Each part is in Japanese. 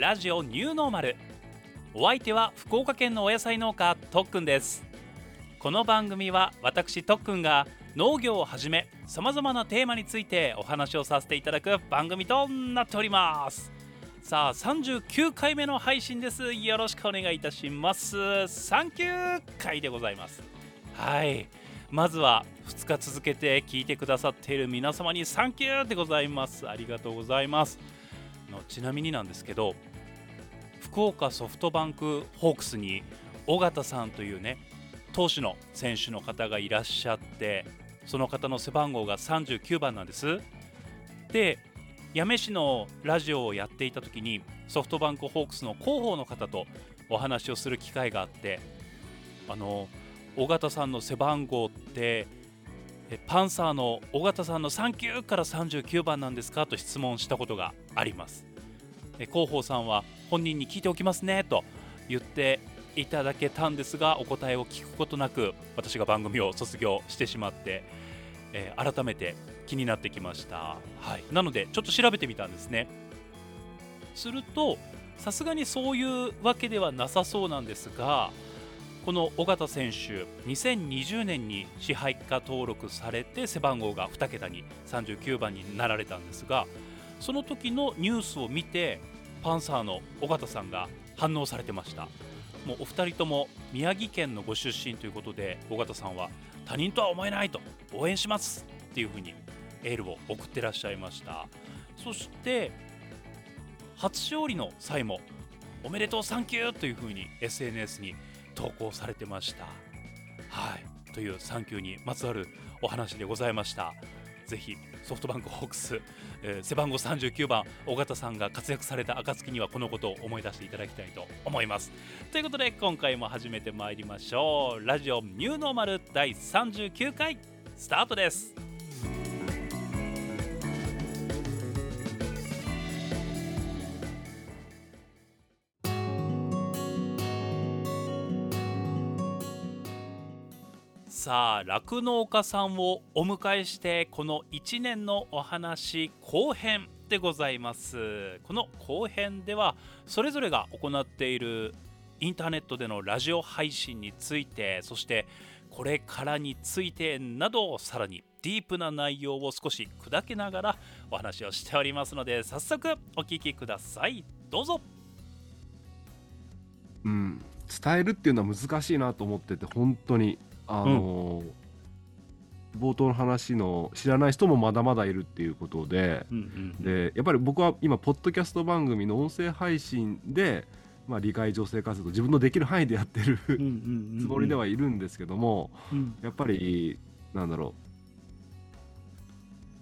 ラジオニューノーマル。お相手は福岡県のお野菜農家とっくんです。この番組は私とっくんが農業をはじめさまざまなテーマについてお話をさせていただく番組となっております。さあ39回目の配信です。よろしくお願いいたします。サンキュー回でございます。はい。まずは2日続けて聞いてくださっている皆様にサンキューでございます。ありがとうございます。のちなみになんですけど福岡ソフトバンクホークスに尾形さんというね投手の選手の方がいらっしゃってその方の背番号が39番なんです。で八女市のラジオをやっていた時にソフトバンクホークスの広報の方とお話をする機会があってあの尾形さんの背番号ってパンサーの尾形さんの39から39番なんですか？と質問したことがあります。広報さんは本人に聞いておきますねと言っていただけたんですがお答えを聞くことなく私が番組を卒業してしまって、えー、改めて気になってきました、はい、なのでちょっと調べてみたんですね。するとさすがにそういうわけではなさそうなんですがこの尾形選手2020年に支配下登録されて背番号が2桁に39番になられたんですがその時のニュースを見てパンサーの尾形さんが反応されてましたもうお二人とも宮城県のご出身ということで尾形さんは他人とは思えないと応援しますっていうふうにエールを送ってらっしゃいましたそして初勝利の際もおめでとうサンキューというふうに SNS に投稿されてました。はい、という産休にまつわるお話でございました。ぜひソフトバンクホークス、えー、背番号39番尾形さんが活躍された暁にはこのことを思い出していただきたいと思います。ということで今回も始めてまいりましょう。ラジオニューノーマル第39回スタートです。さあ酪農家さんをお迎えしてこの1年のお話後編でございます。この後編ではそれぞれが行っているインターネットでのラジオ配信についてそしてこれからについてなどさらにディープな内容を少し砕けながらお話をしておりますので早速お聞きください。どうぞ。うん。伝えるっていうのは難しいなと思ってて本当に。あの、うん、冒頭の話の知らない人もまだまだいるっていうことで、うんうん、でやっぱり僕は今ポッドキャスト番組の音声配信で、まあ、理解女性活動自分のできる範囲でやってるつもりではいるんですけども、うん、やっぱりなんだろ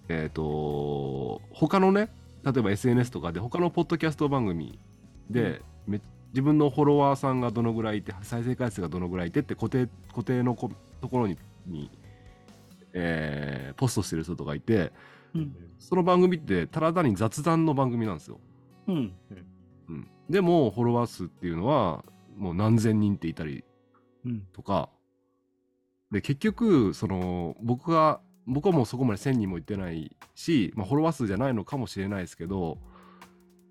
う。えっ、ー、と他のね例えば SNS とかで他のポッドキャスト番組でめ自分のフォロワーさんがどのぐらいいて再生回数がどのぐらいいてって固定固定のところにに、えー、ポストしてる人とかいて、うん、その番組ってただ単に雑談の番組なんですよ。うん、うん、でもフォロワー数っていうのはもう何千人っていたりとか、うん、で結局その僕が僕はもうそこまで1000人もいってないし、まあ、フォロワー数じゃないのかもしれないですけど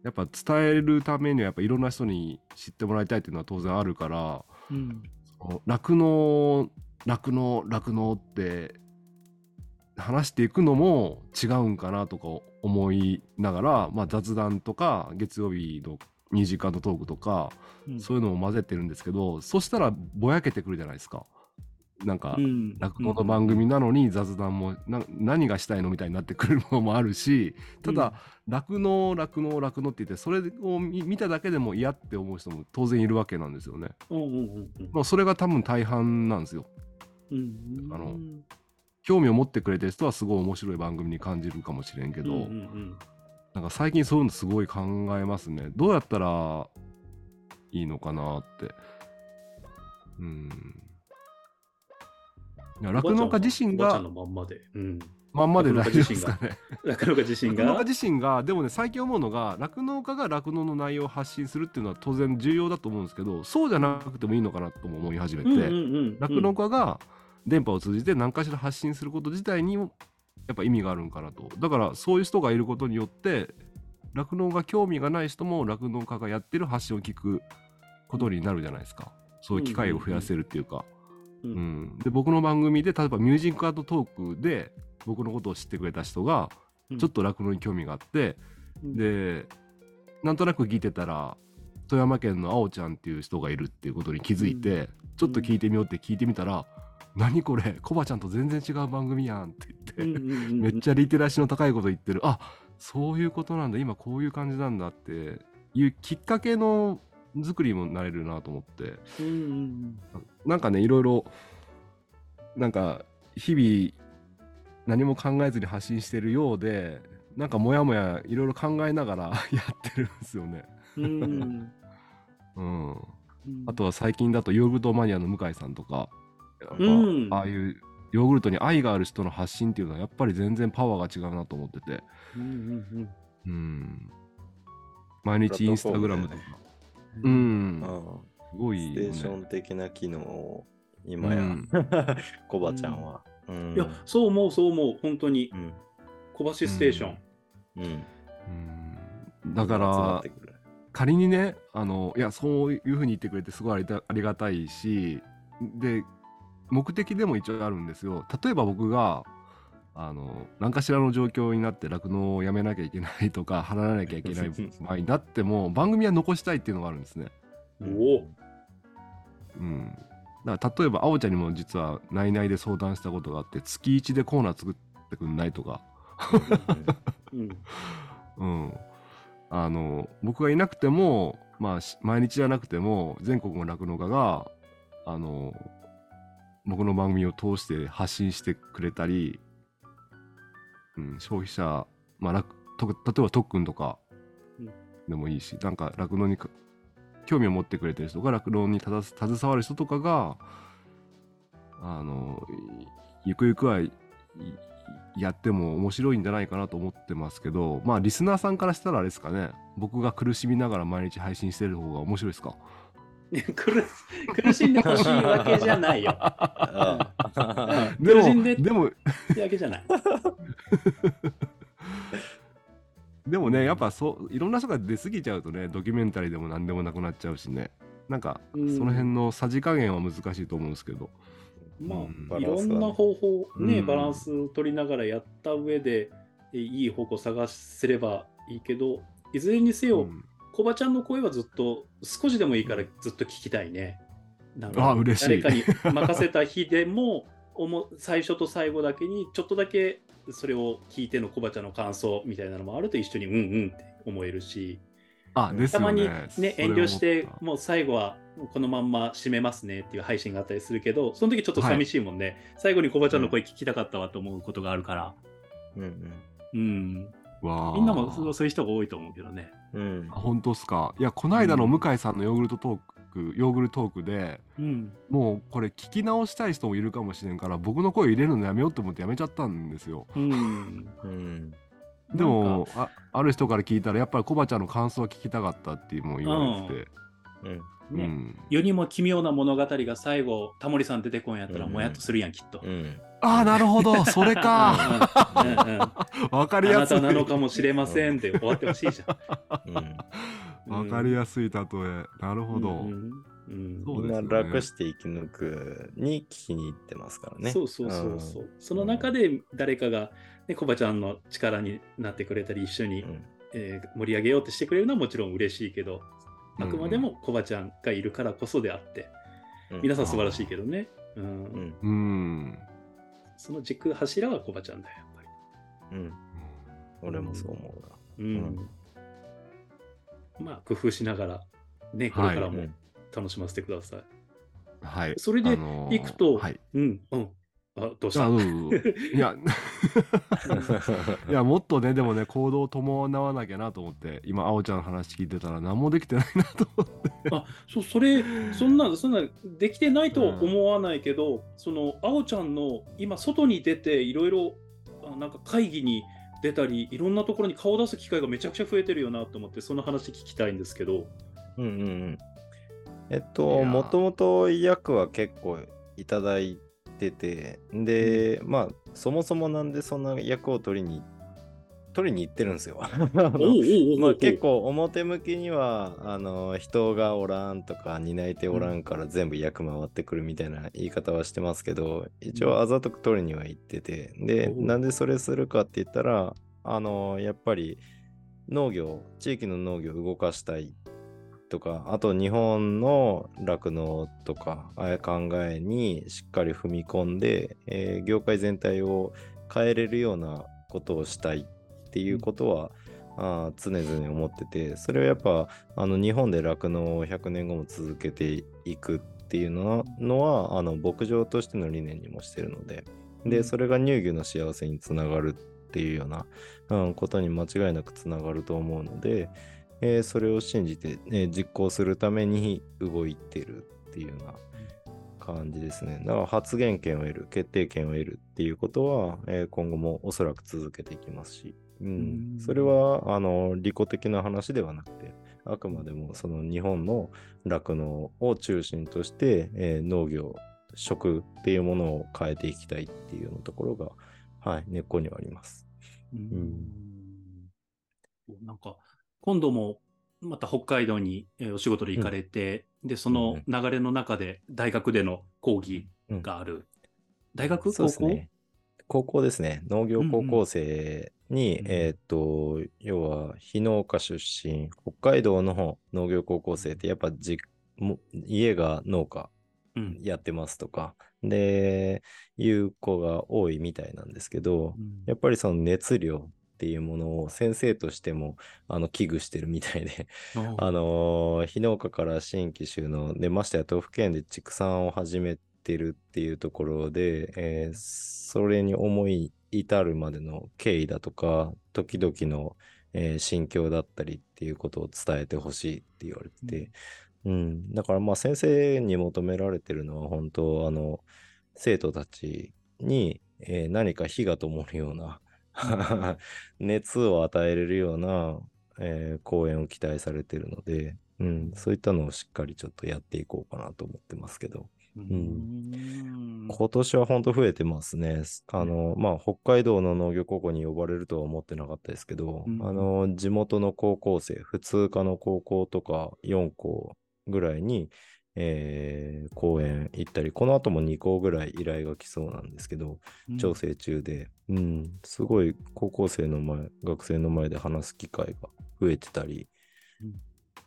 やっぱ伝えるためにはやっぱいろんな人に知ってもらいたいっていうのは当然あるから酪農酪農酪農って話していくのも違うんかなとか思いながら、まあ、雑談とか月曜日の2時間のトークとか、うん、そういうのを混ぜてるんですけどそしたらぼやけてくるじゃないですか。なんか、落語の番組なのに雑談もな何がしたいのみたいになってくるのもあるしただ酪農酪農酪農って言ってそれを見ただけでも嫌って思う人も当然いるわけなんですよね。まあ、それが多分大半なんですよ。あの興味を持ってくれてる人はすごい面白い番組に感じるかもしれんけど、なんか最近そういうのすごい考えますね。どうやったらいいのかなって。うん酪農家自身が、まんまで、うん、まんまで大丈夫ですかね。酪農家自身が？酪農家自身が、でもね、最近思うのが、酪農家が酪農の内容を発信するっていうのは当然重要だと思うんですけど、そうじゃなくてもいいのかなとも思い始めて、酪農家が電波を通じて何かしら発信すること自体にも、やっぱ意味があるんかなと。だから、そういう人がいることによって、酪農が興味がない人も酪農家がやってる発信を聞くことになるじゃないですか。そういう機会を増やせるっていうか。うんうんで僕の番組で例えばミュージックアートトークで僕のことを知ってくれた人がうん。ちょっと酪農に興味があって、うん。でなんとなく聞いてたら富山県のあおちゃんっていう人がいるっていうことに気づいて、ちょっと聞いてみようって聞いてみたら「何これコバちゃんと全然違う番組やん」って言って、めっちゃゃリテラシーの高いこと言ってる。あそういうことなんだ。今こういう感じなんだっていうきっかけの作りもなれるなと思ってうんうんなんかねいろいろなんか日々何も考えずに発信してるようでなんかモヤモヤいろいろ考えながら やってるんですよね。うんうんうん、うんあとは最近だとヨーグルトマニアの向井さんとかやっぱうんああいうヨーグルトに愛がある人の発信っていうのはやっぱり全然パワーが違うなと思ってて。うんうんうん。毎日インスタグラムとか。ううん。すごいよね。ステーション的な機能を今や、うん。コバちゃんは。うん。いやそう思うそう思う。本当に。うん。小橋ステーション。うん、うん。だから仮にねあのいやそういうふうに言ってくれてすごいありがありがたいしで目的でも一応あるんですよ。例えば僕があの何かしらの状況になって酪農をやめなきゃいけないとか離れなきゃいけない場合になっても 番組は残したいっていうのがあるんですね。おお。うん、だから例えばあおちゃんにも実は「ないない」で相談したことがあって月1でコーナー作ってくんないとか、うん。うん、あの僕がいなくても、まあ、し毎日じゃなくても全国の酪農家があの僕の番組を通して発信してくれたり、うん、消費者、まあ、酪と例えば特訓とかうん。でもいいし、なんか酪農にか興味を持ってくれてる人が酪農に携わる人とかがあのいゆくゆくはいやっても面白いんじゃないかなと思ってますけどまあリスナーさんからしたらあれですかね。僕が苦しみながら毎日配信してる方が面白いですか？苦 苦しんでほしいわけじゃないよ。苦しんでもでもってわけじゃない。でもねやっぱそういろんな人が出過ぎちゃうとねドキュメンタリーでも何でもなくなっちゃうしね。なんかそうん。の辺のさじ加減は難しいと思うんですけど、まうん。あ、いろんな方法、ね、うん。バランス取りながらやった上で、えいい方向探せればいいけど、いずれにせよ、うんコバちゃんの声はずっと、少しでもいいからずっと聞きたいね。なんかあ嬉しい誰かに任せた日でも、最初と最後だけに、ちょっとだけそれを聞いてのコバちゃんの感想みたいなのもあると一緒にうんうんって思えるし、あですよたまにねね、遠慮して、もう最後はこのまんま締めますねっていう配信があったりするけど、その時ちょっと寂しいもんね。最後にコバちゃんの声聞きたかったわと思うことがあるから。うんうん。わあみんなもそういう人が多いと思うけどね。うん。本当っすか？いやこの間の向井さんのヨーグルトトークヨーグルトークでうん。もうこれ聞き直したい人もいるかもしれんから僕の声入れるのやめようと思ってやめちゃったんですよ。うん。うん。でもあある人から聞いたらやっぱりコバちゃんの感想は聞きたかったっても言われてて、うん。ね、うん、世にも奇妙な物語が最後、タモリさん出てこんやったら、うん。もやっとするやん、きっと。うんああなるほど。それか。うんうん。うんわかありやすい。なたなのかもしれませんって終わってほしいじゃうん。ん。わかりやすい例え。なるほど、うんうんそうですよね。みんな楽して生き抜くに聞きに行ってますからね。そうそうそうそう。その中で誰かが、ね、コバちゃんの力になってくれたり、一緒に、うん。えー盛り上げようとしてくれるのはもちろん嬉しいけど、あくまでもコバちゃんがいるからこそであって、うん。皆さん素晴らしいけどね。うん。うん。うんその軸柱はコバちゃんだよ、やっぱり。うん俺もそう思うな。うん。まあ、工夫しながら、ね、これからもうん楽しませてください。はいそれであのーいくと、はいうん、うん。あ、どうした？う いや いやもっとねでもね行動を伴わなきゃなと思って今あおちゃんの話聞いてたら何もできてないなと思って。あそそれそんな そんなできてないとは思わないけど、そのあおちゃんの今外に出ていろいろあなんか会議に出たりいろんなところに顔を出す機会がめちゃくちゃ増えてるよなと思ってその話聞きたいんですけど。うんうんうん。えっいと、やもともと役は結構いただいてて、で、まあ、そもそもなんでそんな役を取りに取りに行ってるんですよ。まあ、結構表向きにはあの人がおらんとか担い手おらんから全部役回ってくるみたいな言い方はしてますけど一応あざとく取りには行っててでなんでそれするかって言ったらあのやっぱり農業地域の農業を動かしたいとかあと日本の酪農とかああいう考えにしっかり踏み込んで、えー業界全体を変えれるようなことをしたいっていうことは、あー常々思っててそれをやっぱあの日本で酪農を100年後も続けていくっていうのはのはあの牧場としての理念にもしてるのででそれが乳牛の幸せにつながるっていうような、うん、ことに間違いなくつながると思うので、えーそれを信じて、えー実行するために動いてるっていうような感じですね。だから発言権を得る、決定権を得るっていうことは、えー今後もおそらく続けていきますし、うん。うん。それはあの利己的な話ではなくて、あくまでもその日本の酪農を中心として、えー農業、食っていうものを変えていきたいっていうようなところが、はい、根っこにはあります。うん。なんか、今度もまた北海道にえーお仕事で行かれて、で、その流れの中で大学での講義がある。大学？高校そうですね。高校？ですね。農業高校生に、うんうん。えーっと、要は、非農家出身、北海道の農業高校生って、やっぱじも家が農家うん。やってますとか、で、いう子が多いみたいなんですけど、うん。やっぱりその熱量っていうものを先生としてもあの危惧してるみたいで、あのー非農家から新規収納で、ましてや都府県で畜産を始めてるっていうところで、えーそれに思い至るまでの経緯だとか、時々の、えー心境だったりっていうことを伝えてほしいって言われてて、うん、だからまあ先生に求められてるのは本当、あの、生徒たちに、えー何か火が灯るような、熱を与えれるような、えー講演を期待されてるので、うん、そういったのをしっかりちょっとやっていこうかなと思ってますけど、うん。今年は本当増えてますね。あの、まあ、北海道の農業高校に呼ばれるとは思ってなかったですけど、うんあの、地元の高校生、普通科の高校とか4校ぐらいに、えー講演行ったり、この後も2校ぐらい依頼が来そうなんですけど、調整中で、うん、すごい高校生の前、学生の前で話す機会が増えてたり、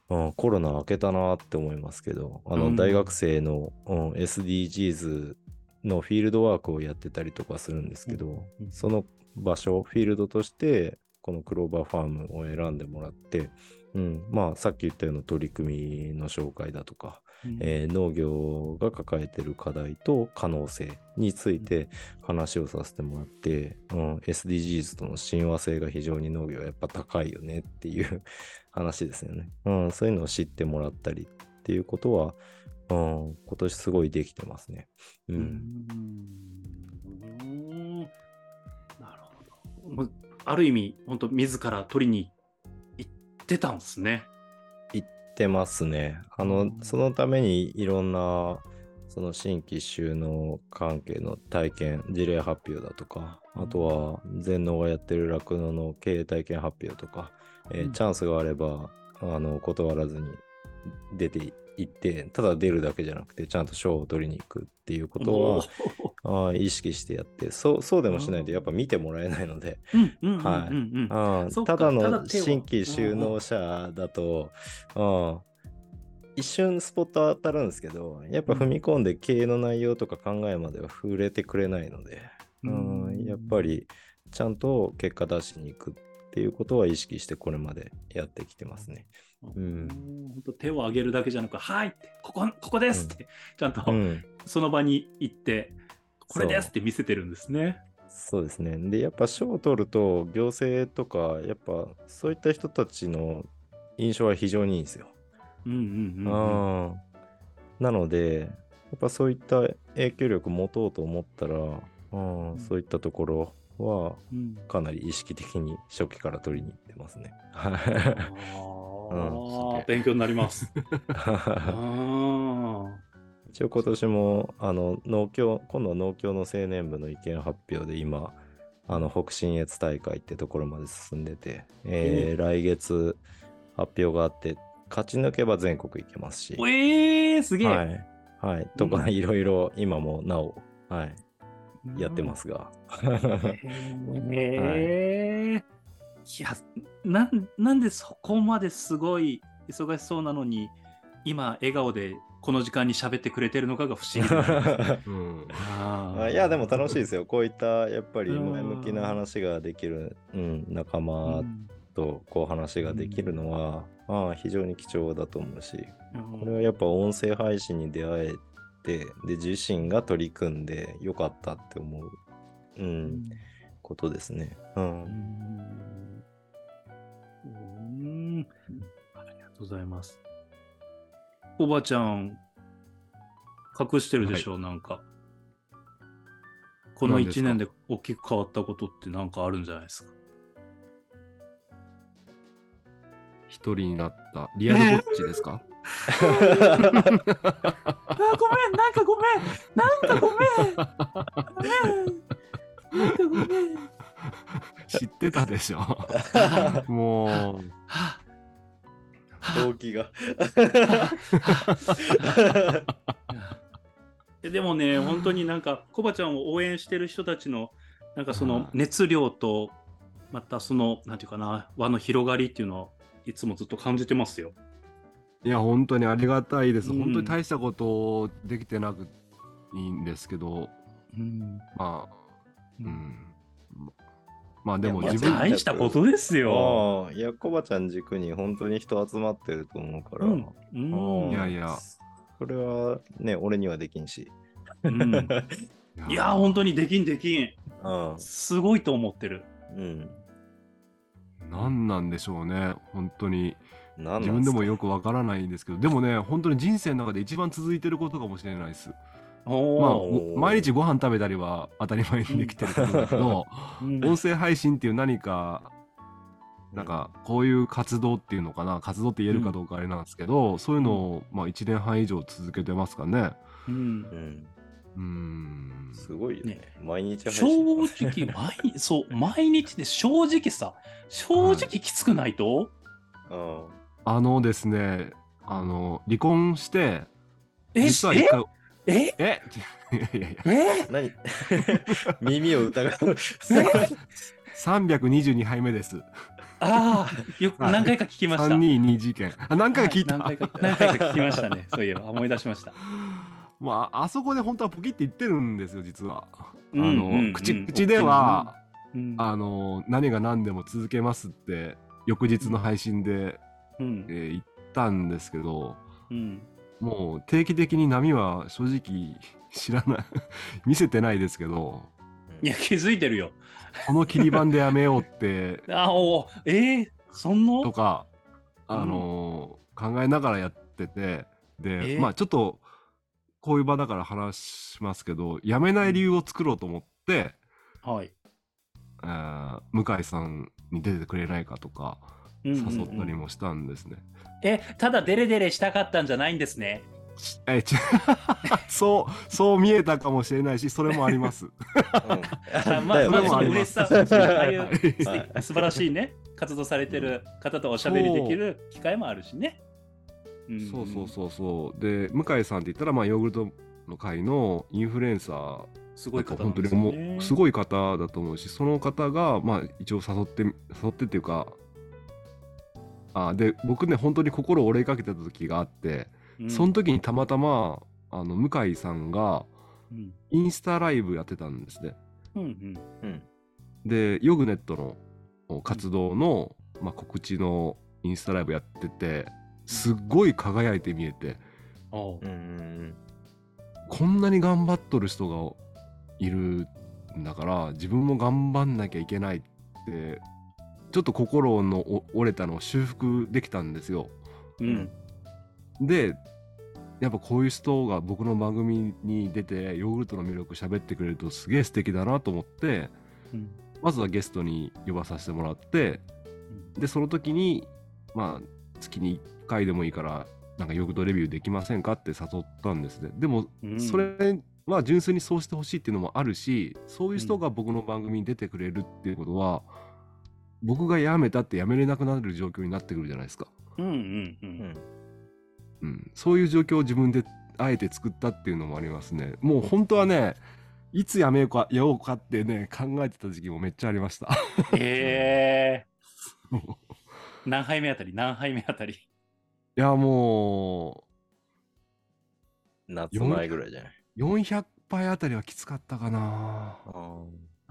うん、コロナ明けたなって思いますけど、あうん。の大学生の、うん、SDGs のフィールドワークをやってたりとかするんですけど、うん。その場所、フィールドとして、このクローバーファームを選んでもらって、うん、まあさっき言ったような取り組みの紹介だとか、うんえー農業が抱えている課題と可能性について話をさせてもらって、うん、SDGs との親和性が非常に農業はやっぱ高いよねっていう 話ですよね、うん。そういうのを知ってもらったりっていうことは、うん、今年すごいできてますね。う。うんんなるほど。ある意味、本当自ら取りに行ってたんですね。てますね。あのうん、そのためにいろんな、その新規収納関係の体験、事例発表だとか、あとは全農がやってる酪農の経営体験発表とか、えーうん。チャンスがあれば、あの、断らずに出て行って、ただ出るだけじゃなくて、ちゃんと賞を取りに行くっていうことは、あー意識してやって、そう、そうでもしないとやっぱ見てもらえないので、ただの新規収納者だと、一瞬スポット当たるんですけど、やっぱ踏み込んで経営の内容とか考えまでは触れてくれないので、うん。うん。やっぱりちゃんと結果出しに行くっていうことは意識してこれまでやってきてますね。うん。本当手を挙げるだけじゃなく、はいって、ここ、ここですって、ちゃんとうん、その場に行って、これですって見せてるんですね。そうですね。で、やっぱ賞を取ると、行政とか、やっぱそういった人たちの印象は非常にいいんですよ。うんうんうんうん。あーなので、やっぱそういった影響力持とうと思ったら、うんそういったところはうんかなり意識的に初期から取りに行ってますね。あー 勉強になります。あ一応今年もあの農協今度は農協の青年部の意見発表で今あの北信越大会ってところまで進んでて、えー来月発表があって、勝ち抜けば全国行けますし、えー、すげえ、はい。はい。とか、うん。いろいろ今もなお、はい、やってますが。へえ いやなんなんでそこまですごい忙しそうなのに今笑顔でこの時間に喋ってくれてるのかが不思議だ うん。ああいや、でも楽しいですよ。こういった、やっぱりうん。前向きな話ができる、うん、仲う間ん。とこう話ができるのは、ああ非常に貴重だと思うし、うん。これはやっぱ音声配信に出会えて、で、自身が取り組んでよかったって思う、うん、うん。ことですね。う。うんん。うん。ありがとうございます。おばちゃん、隠してるでしょ、なんか。この1何ですか年で大きく変わったことってなんかあるんじゃないですか。一人になった。リアルぼっちですか？あ、ごめん、なんかごめん、なんかごめん、ごめん、なんかごめん。知ってたでしょ。もう。は動機が。あでもね、本当になんか、コバちゃんを応援してる人たちの、なんかそのはい熱量と、またその、なんていうかな、輪の広がりっていうのを、いつもずっと感じてますよ。いや本当にありがたいです、うん本当に大したことできてなくいいんですけどうん。まあうんままあでも自分大したことですよ。いや、コバちゃん軸に本当に人集まってると思うから。うん。うんいやいやそれはね、俺にはできんし。うん いや、本当にできんできん。うん。すごいと思ってる。うん。何なんでしょうね本当に自分でもよく。くわからないんですけどでもね本当に人生の中で一番続いてることかもしれないですおまあ毎日ご飯食べたりは当たり前にできてることだけど、うん。音声配信っていう何かなんかこういう活動っていうのかな活動って言えるかどうかあれなんですけど、そういうのをまあ1年半以上続けてますかね。うん。うん。うーん。すごいよね。ね。毎日配正信。直、毎日、そう、毎日で正直さ、正直きつくないと、うん。あのですねあの離婚してえ、実は一回え、え？いやいやいや。え、何？耳を疑う。322杯目です。ああ、よくはい。何回か聞きました。322事件。あ何回か聞いた、何回か何回か聞きましたね。そういえば、思い出しました。まああそこで本当はポキって言ってるんですよ実は。あうんの、うん。口口では、うん、あの何が何でも続けますって翌日の配信で、うん。えー言ったんですけどうん、もう定期的に波は正直知らない。見せてないですけど。いや、気づいてるよ。この切り板でやめようって。あおえー、そんな？とか、あのー考えながらやってて。で、えー。まあちょっとこういう場だから話しますけどやめない理由を作ろうと思って、はい。えー向井さんに出てくれないかとかうんうんうん誘ったりもしたんですね。え、ただデレデレしたかったんじゃないんですね。えち そうそう見えたかもしれないしそれもあります。あまあ、まあ、そのそれもあります嬉しさ、ああいうはい素晴らしいね、活動されてる方とおしゃべりできる機会もあるしね。んそうそうそうそうで向井さんって言ったら、まあ、ヨーグルトの会のインフルエンサーすごい方本当にもすごい方だと思うしその方が、まあ、一応誘って誘ってっていうかあで僕ね本当に心折れかけてた時があって、うん。その時にたまたまあの向井さんがうん。インスタライブやってたんですね。うんうん。うん。でヨグネットの活動の、まあ、告知のインスタライブやっててすっごい輝いて見えておううんうん。こんなに頑張っとる人がいるんだから自分も頑張んなきゃいけないってちょっと心のお折れたのを修復できたんですよ。うん。でやっぱこういう人が僕の番組に出てヨーグルトの魅力喋ってくれるとすげえ素敵だなと思ってうん。まずはゲストに呼ばさせてもらってでその時にまあ月に1回でもいいからなんかヨーグルトレビューできませんかって誘ったんですね。でもうん。それまあ純粋にそうしてほしいっていうのもあるしそういう人が僕の番組に出てくれるっていうことは、僕が辞めたって辞めれなくなる状況になってくるじゃないですか、うんうんう。うん。ん。うん、そういう状況を自分であえて作ったっていうのもありますね。もう本当はねいつ辞めようかやろうかってね考えてた時期もめっちゃありました。ええ。何杯目あたり？何杯目あたり？いやも夏前ぐらいじゃない？う400杯あたりはきつかったかな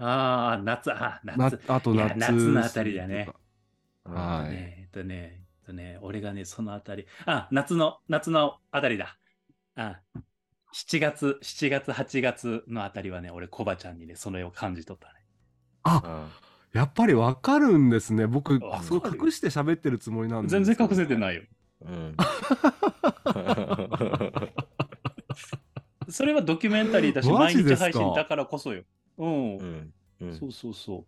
ああ夏あな夏。あといや夏夏のあたりだね。はいねえっとねえっとね俺がねそのあたり。あ夏の夏のあたりだ。あ7月7月8月のあたりはね俺コバちゃんにねその絵を感じ取ったね。あうん。やっぱりわかるんですね。僕わかるすごい隠して喋ってるつもりなんです全然隠せていないよ。うん。それはドキュメンタリーだし毎日マジですか？配信だからこそようん、うん。うん。そうそうそ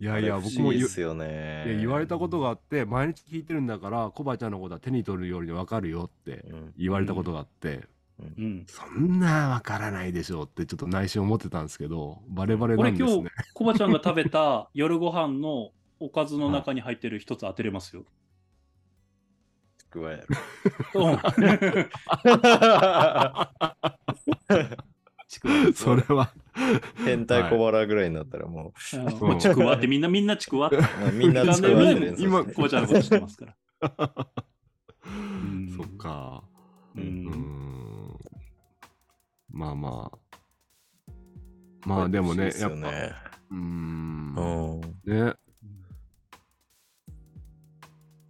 いやいや僕もね。言われたことがあって毎日聞いてるんだからコバちゃんのことは手に取るようにわかるよってうん。言われたことがあって、う、うん、そんなわからないでしょうってちょっと内心思ってたんですけどバレバレな俺今日んですね。コバちゃんが食べた夜ご飯のおかずの中に入ってる一つ当てれますよ。ちくわや。うん。ちくわ。それは 変態小腹ぐらいになったらもううちくわってみんなみんなちくわ。う、みんなちくわって今してコバちゃんのこと知ってますから。ん そっかう。うんんまあまあまあでもね不やっぱうーんうん。ね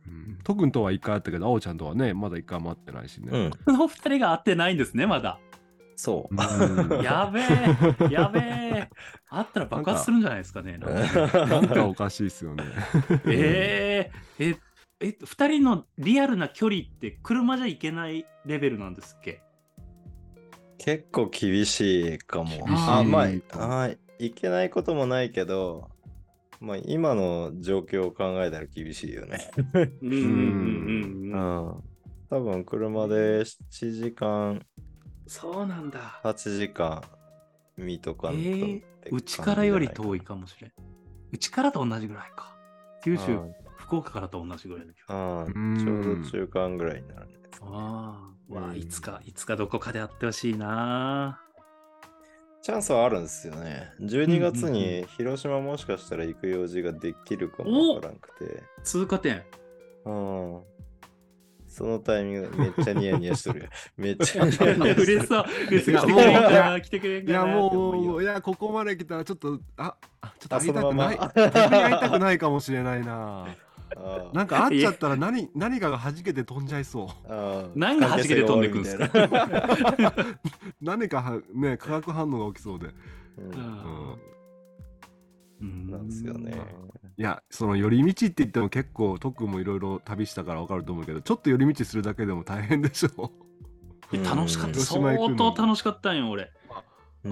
うんト君とは一回会ったけどあおちゃんとはねまだ一回も会ってないしねうん。この二人が会ってないんですね、まだ。そう。うん やべえ、やべえ。会ったら爆発するんじゃないですかね。なんか なんかおかしいですよね。えー、え、え、二人のリアルな距離って車じゃ行けないレベルなんですっけ？結構厳しいかも。あ、まあ、あいけないこともないけど、まあ、今の状況を考えたら厳しいよね。うんうんうんううん。ん。多分車で7時間、そうなんだ。8時間見とかんとえーちからより遠いかもしれん。うちからと同じぐらいか。九州、福岡からと同じぐらいの距離。あちょうど中間ぐらいになるんですか。ああ、わあ、うんいつか、いつかどこかで会ってほしいな。チャンスはあるんですよね。12月に広島もしかしたら行く用事ができるかもわからんくて。通過点。うん。そのタイミングでめっちゃニヤニヤしとる。よ。めっちゃニヤニヤしとる。嬉しそう。い。や来てくれんかいやもういやここまで来たらちょっとああちょっと会いたくない。逆に会いたくないかもしれないな。あなんか会っちゃったら何何かが弾けて飛んじゃいそう。あ何が弾けて飛んでくんすか？何かはね化学反応が起きそうで。うん。うん。なんですよね。いやその寄り道って言っても結構特もいろいろ旅したから分かると思うけどちょっと寄り道するだけでも大変でしょえ 楽しかった。相当楽しかったんよ、俺。うん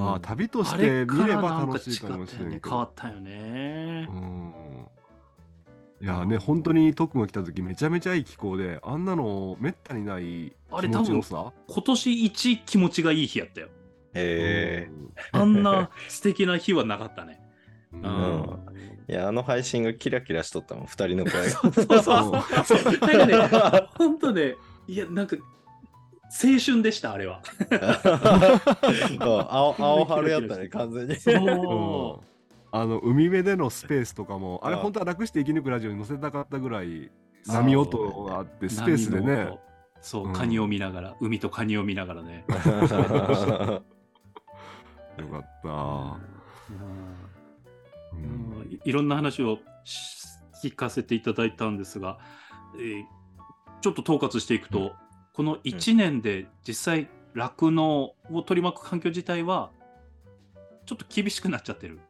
ああ旅としあて見れば楽しいかもしったよね。れんけど変わったよねう。んいやね本当に特訓が来た時めちゃめちゃいい気候であんなのめったにないあれ気持ちよさ今年一気持ちがいい日やったよ。へえ。あんな素敵な日はなかったね。うんうんいや、あの配信がキラキラしとったもん、二人の声が。そうそうそうそう。なんかね、本当ね、いや、なんか、青春でした、あれは。そう青青春やったね、完全に。うんそあの海辺でのスペースとかもあれ本当は楽して生き抜くラジオに載せたかったぐらい波音があってう。スペースでね。そうう、んカニを見ながら、海とカニを見ながらね。よかった、ううんんいいろんな話をし聞かせていただいたんですが、えーちょっと統括していくと、この1年で実際酪農を取り巻く環境自体はちょっと厳しくなっちゃってる。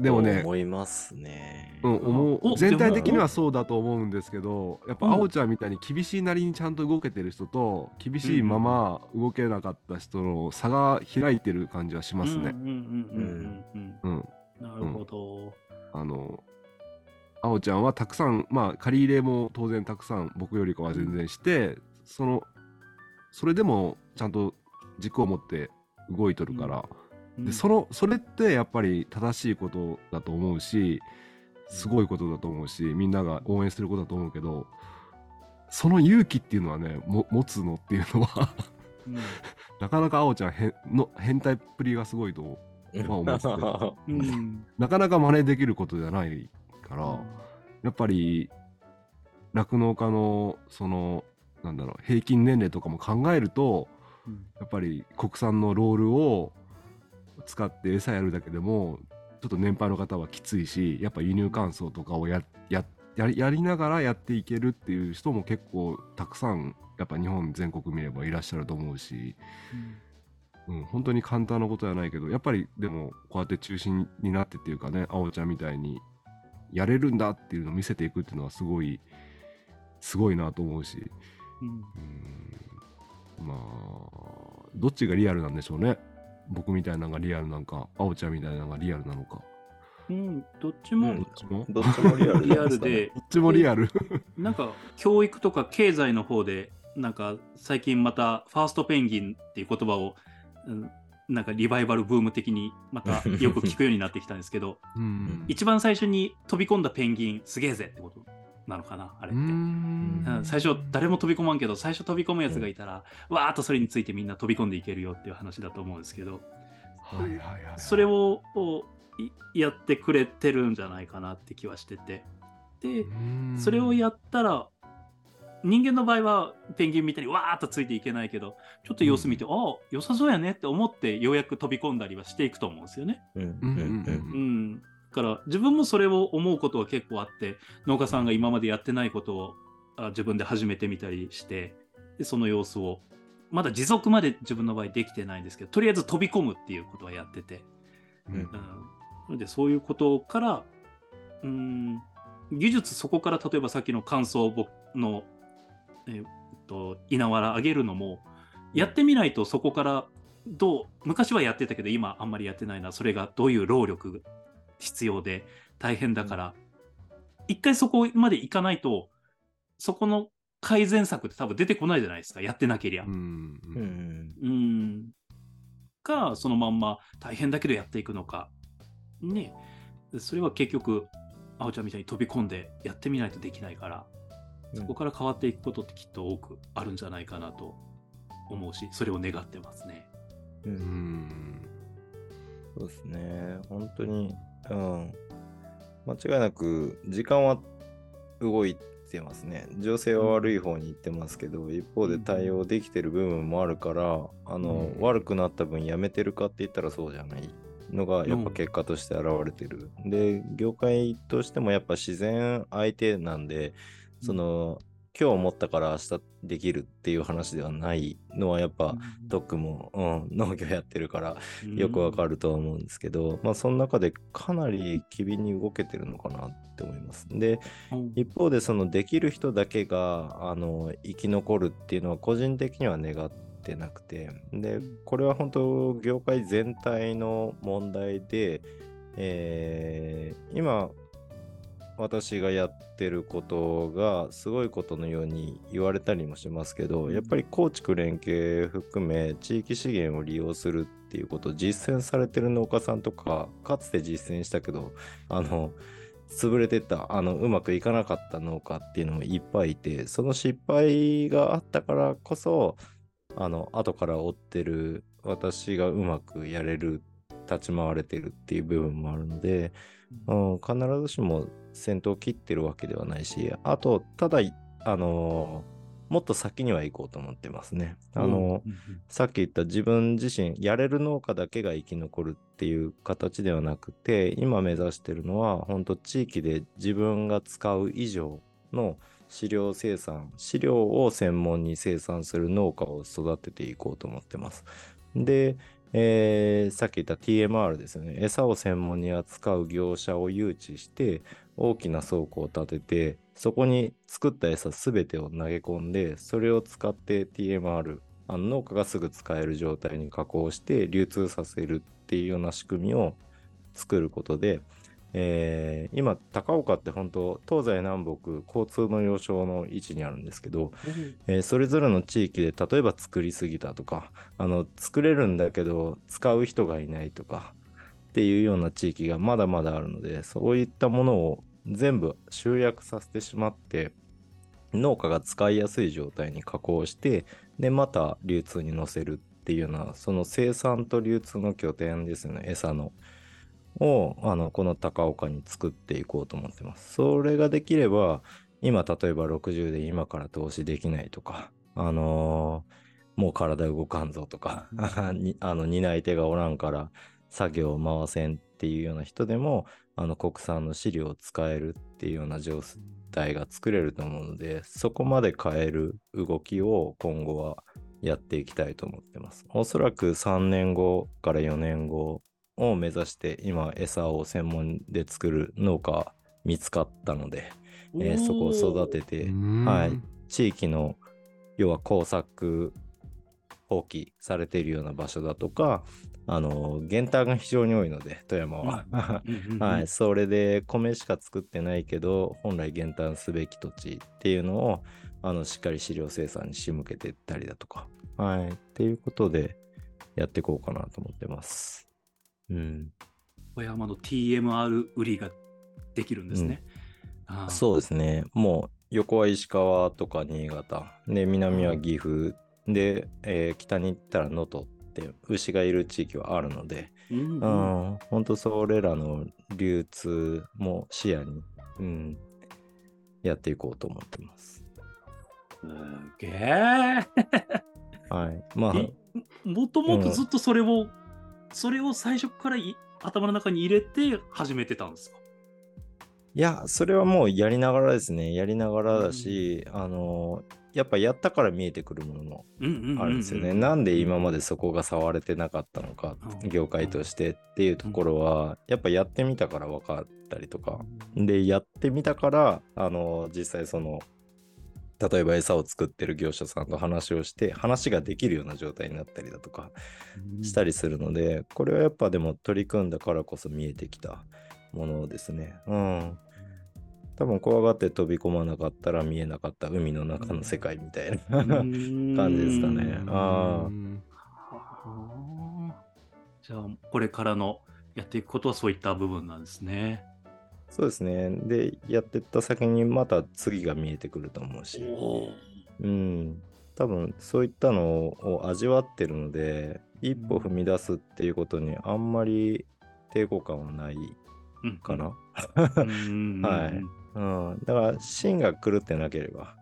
あでもね思いますね。うん、思うお全体的にはそうだと思うんですけどやっぱうんあおちゃんみたいに厳しいなりにちゃんと動けてる人と厳しいまま動けなかった人の差が開いてる感じはしますね。うんうんうんうんうんうん、うん。なるほど。あのあおちゃんはたくさんまあ借り入れも当然たくさん僕よりかは全然して、そのそれでもちゃんと軸を持って動いとるから、うんでそのそれってやっぱり正しいことだと思うしすごいことだと思うしみんなが応援することだと思うけどその勇気っていうのはねも持つのっていうのはうん。なかなかあおちゃん変の変態っぷりがすごいとまあ思って うん。なかなか真似できることじゃないからやっぱり酪農家のそのなんだろう平均年齢とかも考えるとうん。やっぱり国産のロールを使って餌やるだけでもちょっと年配の方はきついしやっぱ輸入乾燥とかをやややりやりながらやっていけるっていう人も結構たくさんやっぱ日本全国見ればいらっしゃると思うし、うん、本当に簡単なことじゃないけどやっぱりでもこうやって中心になってっていうかねあおちゃんみたいにやれるんだっていうのを見せていくっていうのはすごいすごいなと思うし、うん。うん、まあどっちがリアルなんでしょうね僕みたいなのがリアルなんかあおちゃんみたいなのがリアルなのか。うん、どっちも、うんどっちも？どっちもリアルリアルで、どっちもリアル。なんか教育とか経済の方で、なんか最近またファーストペンギンっていう言葉を、うんなんかリバイバルブーム的にまたよく聞くようになってきたんですけど、うん。一番最初に飛び込んだペンギンすげえぜってことなのかな、あれうって。ん。うん。最初誰も飛び込まんけど最初飛び込むやつがいたら、わーっとそれについてみんな飛び込んでいけるよっていう話だと思うんですけどはいはいはいそれをやってくれてるんじゃないかなって気はしてて。でうん。それをやったら人間の場合はペンギンみたいにわーっとついていけないけどちょっと様子見て、ああ良さそうやねって思ってようやく飛び込んだりはしていくと思うんですよね。うん。うんうんうん、だから自分もそれを思うことは結構あって農家さんが今までやってないことをあ自分で始めてみたりしてでその様子をまだ持続まで自分の場合できてないんですけどとりあえず飛び込むっていうことはやってて、うん。うん、でそういうことからうん技術そこから例えばさっきの乾燥ぼの、えーっと稲わら上げるのもやってみないとそこからどう昔はやってたけど今あんまりやってないなそれがどういう労力必要で大変だから、一回そこまでいかないとそこの改善策って多分出てこないじゃないですかやってなけりゃ。うんうんうん。か、そのまんま大変だけどやっていくのか。ね。それは結局、あおちゃんみたいに飛び込んでやってみないとできないから、そこから変わっていくことってきっと多くあるんじゃないかなと思うし、それを願ってますね。ううんんそうですね。本当に、うん。間違いなく、時間は動いてますね。情勢は悪い方に行ってますけど、一方で対応できてる部分もあるから、あの、うん悪くなった分やめてるかって言ったらそうじゃないのが、やっぱ結果として現れてる。で、業界としてもやっぱ自然相手なんで、その、今日思ったから明日できるっていう話ではないのはやっぱ、ドックも、うん、農業やってるからよくわかる。るとは思うんですけど、まあその中でかなり機敏に動けてるのかなって思います。で、うん一方でそのできる人だけがあの生き残るっていうのは個人的には願ってなくて、で、これは本当業界全体の問題で、えー今私がやってることがすごいことのように言われたりもしますけど、やっぱり構築連携含め地域資源を利用するっていうことを実践されてる農家さんとかかつて実践したけどあの潰れてったあのうまくいかなかった農家っていうのもいっぱいいてその失敗があったからこそあの後から追ってる私がうまくやれる立ち回れてるっていう部分もあるので、うん、必ずしも先頭を切ってるわけではないしあとただあのもっと先には行こうと思ってますね。あの、うんさっき言った自分自身やれる農家だけが生き残るっていう形ではなくて今目指してるのは本当地域で自分が使う以上の飼料生産飼料を専門に生産する農家を育てていこうと思ってます。で、えーさっき言った TMR ですよね餌を専門に扱う業者を誘致して大きな倉庫を建ててそこに作った餌全てを投げ込んでそれを使って TMR あの農家がすぐ使える状態に加工して流通させるっていうような仕組みを作ることでえー今高岡って本当東西南北交通の要衝の位置にあるんですけど、えーそれぞれの地域で例えば作りすぎたとかあの作れるんだけど使う人がいないとかっていうような地域がまだまだあるのでそういったものを全部集約させてしまって農家が使いやすい状態に加工してでまた流通に乗せるっていうようなその生産と流通の拠点ですよね餌のをあのこの高岡に作っていこうと思ってます。それができれば今例えば60で今から投資できないとかあのーもう体動かんぞとか あの担い手がおらんから作業を回せんっていうような人でもあの国産の飼料を使えるっていうような状態が作れると思うのでそこまで変える動きを今後はやっていきたいと思ってます。おそらく3年後から4年後を目指して今餌を専門で作る農家見つかったので、えーそこを育てて、はい、地域の要は工作放棄されているような場所だとかあの減反が非常に多いので富山は、はい、それで米しか作ってないけど本来減反すべき土地っていうのをあのしっかり飼料生産に仕向けていったりだとか、はい、っていうことでやっていこうかなと思ってます。うん、小山の TMR 売りができるんですね。そうですね。もう横は石川とか新潟。で南は岐阜。で、えー北に行ったら能登って牛がいる地域はあるので、うんううんん、本当それらの流通も視野に、うん、やっていこうと思ってます。すげえ。はい。まあ、いもともとずっとそれを、それを最初からい頭の中に入れて始めてたんですか？いや、それはもうやりながらですね。やりながらだし、あの、やっぱやったから見えてくるものもあるんですよね。なんで今までそこが触れてなかったのか、うん業界としてっていうところは、やっぱやってみたから分かったりとか、で、やってみたから、あの、実際その、例えば餌を作ってる業者さんと話をして、話ができるような状態になったりだとかしたりするので、これはやっぱでも取り組んだからこそ見えてきたものですね。うん。多分怖がって飛び込まなかったら見えなかった海の中の世界みたいな感じですかね。あはあじゃあこれからのやっていくことはそういった部分なんですね。そうですね。で、やってった先にまた次が見えてくると思うし、うん。多分そういったのを味わってるので、一歩踏み出すっていうことにあんまり抵抗感はないうん。かな。うん。はいうん。だから芯が狂ってなければ、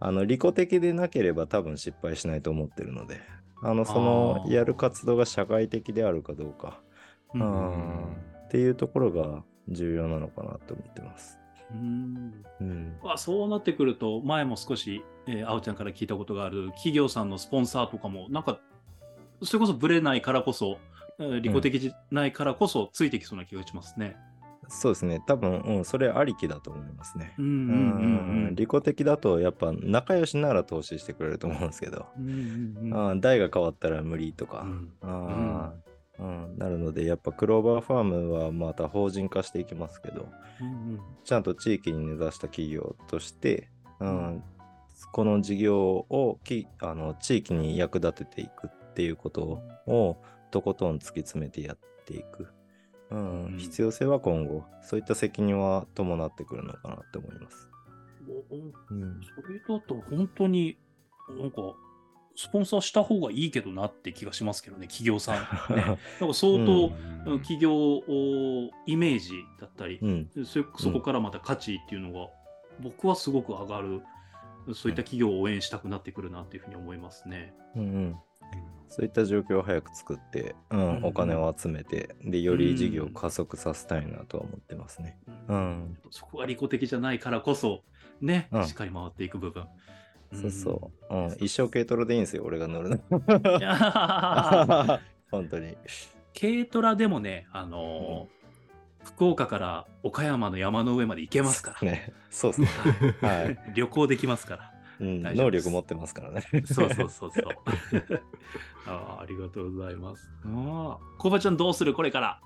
あの、利己的でなければ多分失敗しないと思ってるので、あの、そのやる活動が社会的であるかどうか、うんうんっていうところが重要なのかなと思ってます。うんうん。あそうなってくると前も少し、えー、あおちゃんから聞いたことがある企業さんのスポンサーとかもなんかそれこそブレないからこそ、えー利己的じゃないからこそついてきそうな気がしますね。そうですね。多分、うん、それありきだと思いますね。うんうんううん。ん利己的だと、やっぱ仲良しなら投資してくれると思うんですけど、うんうんうん。あー代が変わったら無理とか、うん。あーうん、なるので、やっぱクローバーファームはまた法人化していきますけど、うんちゃんと地域に根ざした企業として、うん、この事業をきあの地域に役立てていくっていうことをとことん突き詰めてやっていく、うん。うん。必要性は今後そういった責任は伴ってくるのかなって思います。うんうん。それだと本当になんかスポンサーした方がいいけどなって気がしますけどね企業さん、ね、なんか相当、うん。企業おイメージだったり、うん。そそこからまた価値っていうのが、僕はすごく上がる、そういった企業を応援したくなってくるなっていうふうに思いますね。うんうんそういった状況を早く作って、うんうんうんお金を集めてでより事業を加速させたいなとは思ってますね。うんそこは利己的じゃないからこそ、ね、うんしっかり回っていく部分。そうそう、うん、一生軽トラでいいんですよ俺が乗るの。本当に。軽トラでもね、あのー福岡から岡山の山の上まで行けますから。ね、そうですね。はい。旅行できますから。うん、能力持ってますからね。そうそうそうそう。あーありがとうございます。ああ、コバちゃんどうするこれから？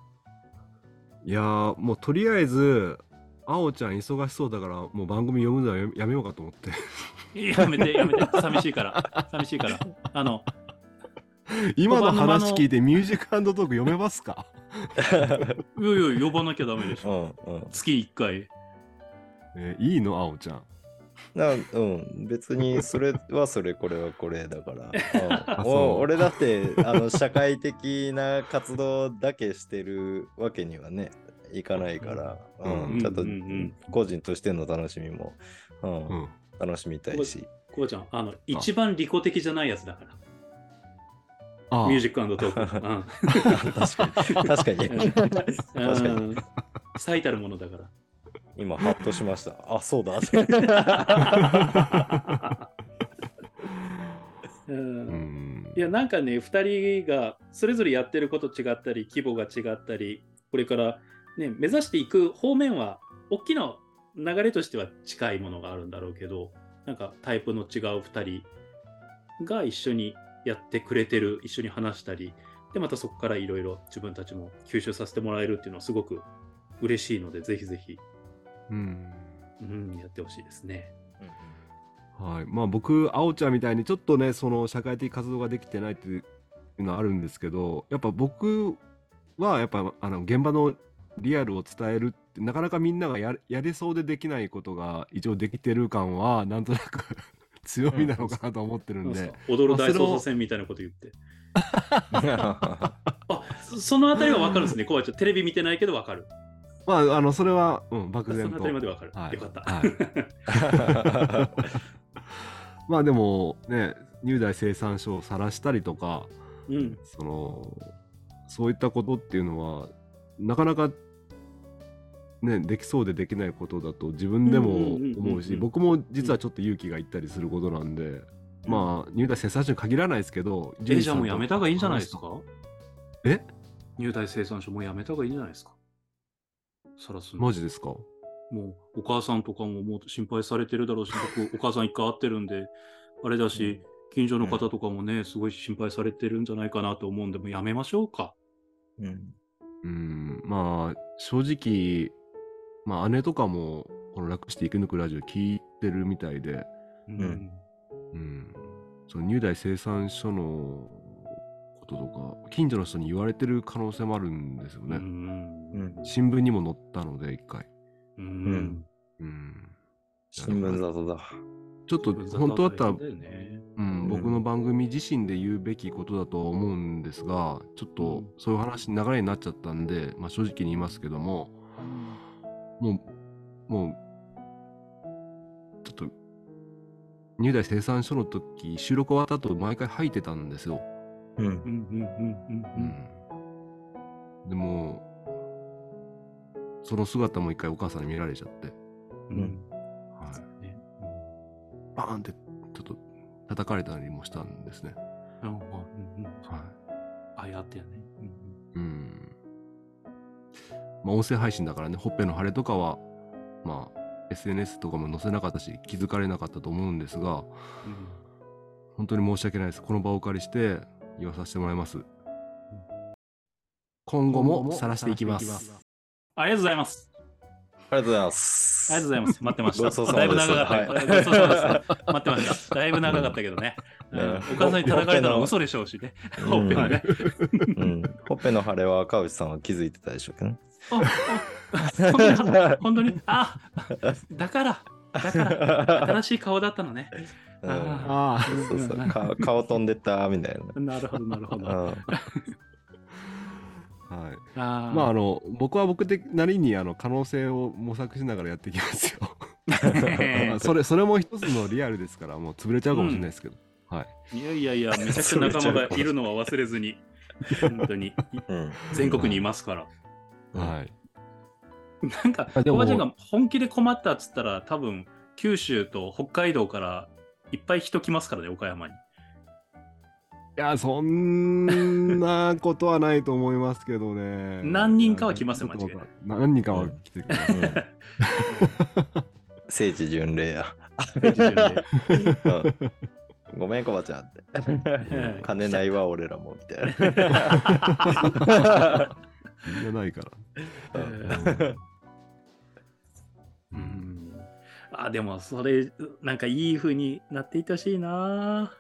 いやーもうとりあえずあおちゃん忙しそうだからもう番組呼ぶのはややめようかと思ってやめて、やめて、寂しいから、寂しいから。あの、今の話聞いてミュージックトーク呼べますか？いやいや、呼ばなきゃダメでしょう。んうん月1回。えーいいの？あおちゃんなうん、別にそれはそれこれはこれだから、うん。あそうもう。俺だってあの社会的な活動だけしてるわけにはねいかないから、うんうん。ちょっと個人としての楽しみも、うんうん。楽しみたいし。こうちゃん、あの、一番利己的じゃないやつだから。あミュージックトーク。うん。確かに。確かに。確かに。うん最たるものだから。今ハッとしました。あそうだ。うんうんいやなんかね2人がそれぞれやってること違ったり規模が違ったりこれから、ね、目指していく方面は大きな流れとしては近いものがあるんだろうけどなんかタイプの違う2人が一緒にやってくれてる一緒に話したりでまたそこからいろいろ自分たちも吸収させてもらえるっていうのはすごく嬉しいのでぜひぜひ、うんうん、やってほしいですね。はい、まあ僕あおちゃんみたいにちょっとねその社会的活動ができてないっていうのはあるんですけどやっぱ僕はやっぱあの現場のリアルを伝えるってなかなかみんながややれそうでできないことが一応できてる感はなんとなく 強みなのかなと思ってるんで、踊る大捜査線みたいなこと言って。あそそのあたりは分かるんですね、こうちゃん。テレビ見てないけど分かる。まああのそれは、うん、漠然と。そのあたりまで分かる。はい。よかった。はい。まあでもね入大生産書を晒したりとかうん。そのそういったことっていうのはなかなかねできそうでできないことだと自分でもうんうんうんうんうん。思うし僕も実はちょっと勇気がいったりすることなんで、まあ入大生産書に限らないですけどえ、じゃあもうやめた方がいいんじゃないですか？え？入隊生産所もうやめた方がいいんじゃないですか？さらす。のマジですか？もうお母さんとかももう心配されてるだろうし、僕、お母さん一回会ってるんで、あれだし、近所の方とかもね、すごい心配されてるんじゃないかなと思うんで、もうやめましょうか。うん。うん。まあ正直まあ姉とかもこの楽して生き抜くラジオ聞いてるみたいで、うん。うん、その入大生産所のこととか近所の人に言われてる可能性もあるんですようね、ん。新聞にも載ったので一回、うん。うん、新聞沙汰だ。ちょっと本当だったら、うん、僕の番組自身で言うべきことだとは思うんですがちょっとそういう話流れになっちゃったんで、まあ、正直に言いますけどももうもうちょっと入大生産所の時収録終わった後毎回吐いてたんですよ。うん。うん。うんうんうんうんでもその姿も一回お母さんに見られちゃって、うん。うんはい、ね。バーンってちょっと叩かれたりもしたんですね。うんうんうんうん。はあ、やってやね。うんい、うん。まあ音声配信だからねほっぺの腫れとかはまあ SNS とかも載せなかったし気づかれなかったと思うんですがうん。本当に申し訳ないです。この場をお借りして言わさせてもらいます今後も晒していきますありがとうございます。ありがとうございます。ありがとうございます。待ってました。ごちそうさまだいぶ長かった。はいごちそうさまです。待ってました。だいぶ長かったけどね。う んねお母さんに叩かれたのは嘘でしょうしね。ほっぺのね。うん、ほっぺの腫れは赤内さんは気づいてたでしょうけどね。ああ本当に、本当に、あだから、だから、新しい顔だったのね。うん。あああそうそう。顔顔飛んでったみたいな。るほど、なるほど。な。うん。はい。あまああの僕は僕的なりにあの可能性を模索しながらやっていきますよ。まあそれそれも一つのリアルですからもう潰れちゃうかもしれないですけど、はい。いやいやいや、めちゃくちゃ仲間がいるのは忘れずに、本当に、うん。全国にいますから。はい。なんか、あでもおばちゃんが本気で困ったっつったら、多分九州と北海道からいっぱい人来ますからね、岡山に。いやそんなことはないと思いますけどね 何人かは来ますよ間違いない何人かは来てくれます、うん 聖地巡礼や。うんごめん、こばちゃんって。金ないわ、俺らも、みたいな。みんなないから。えーうんあでもそれなんかいい風になっていってほしいな。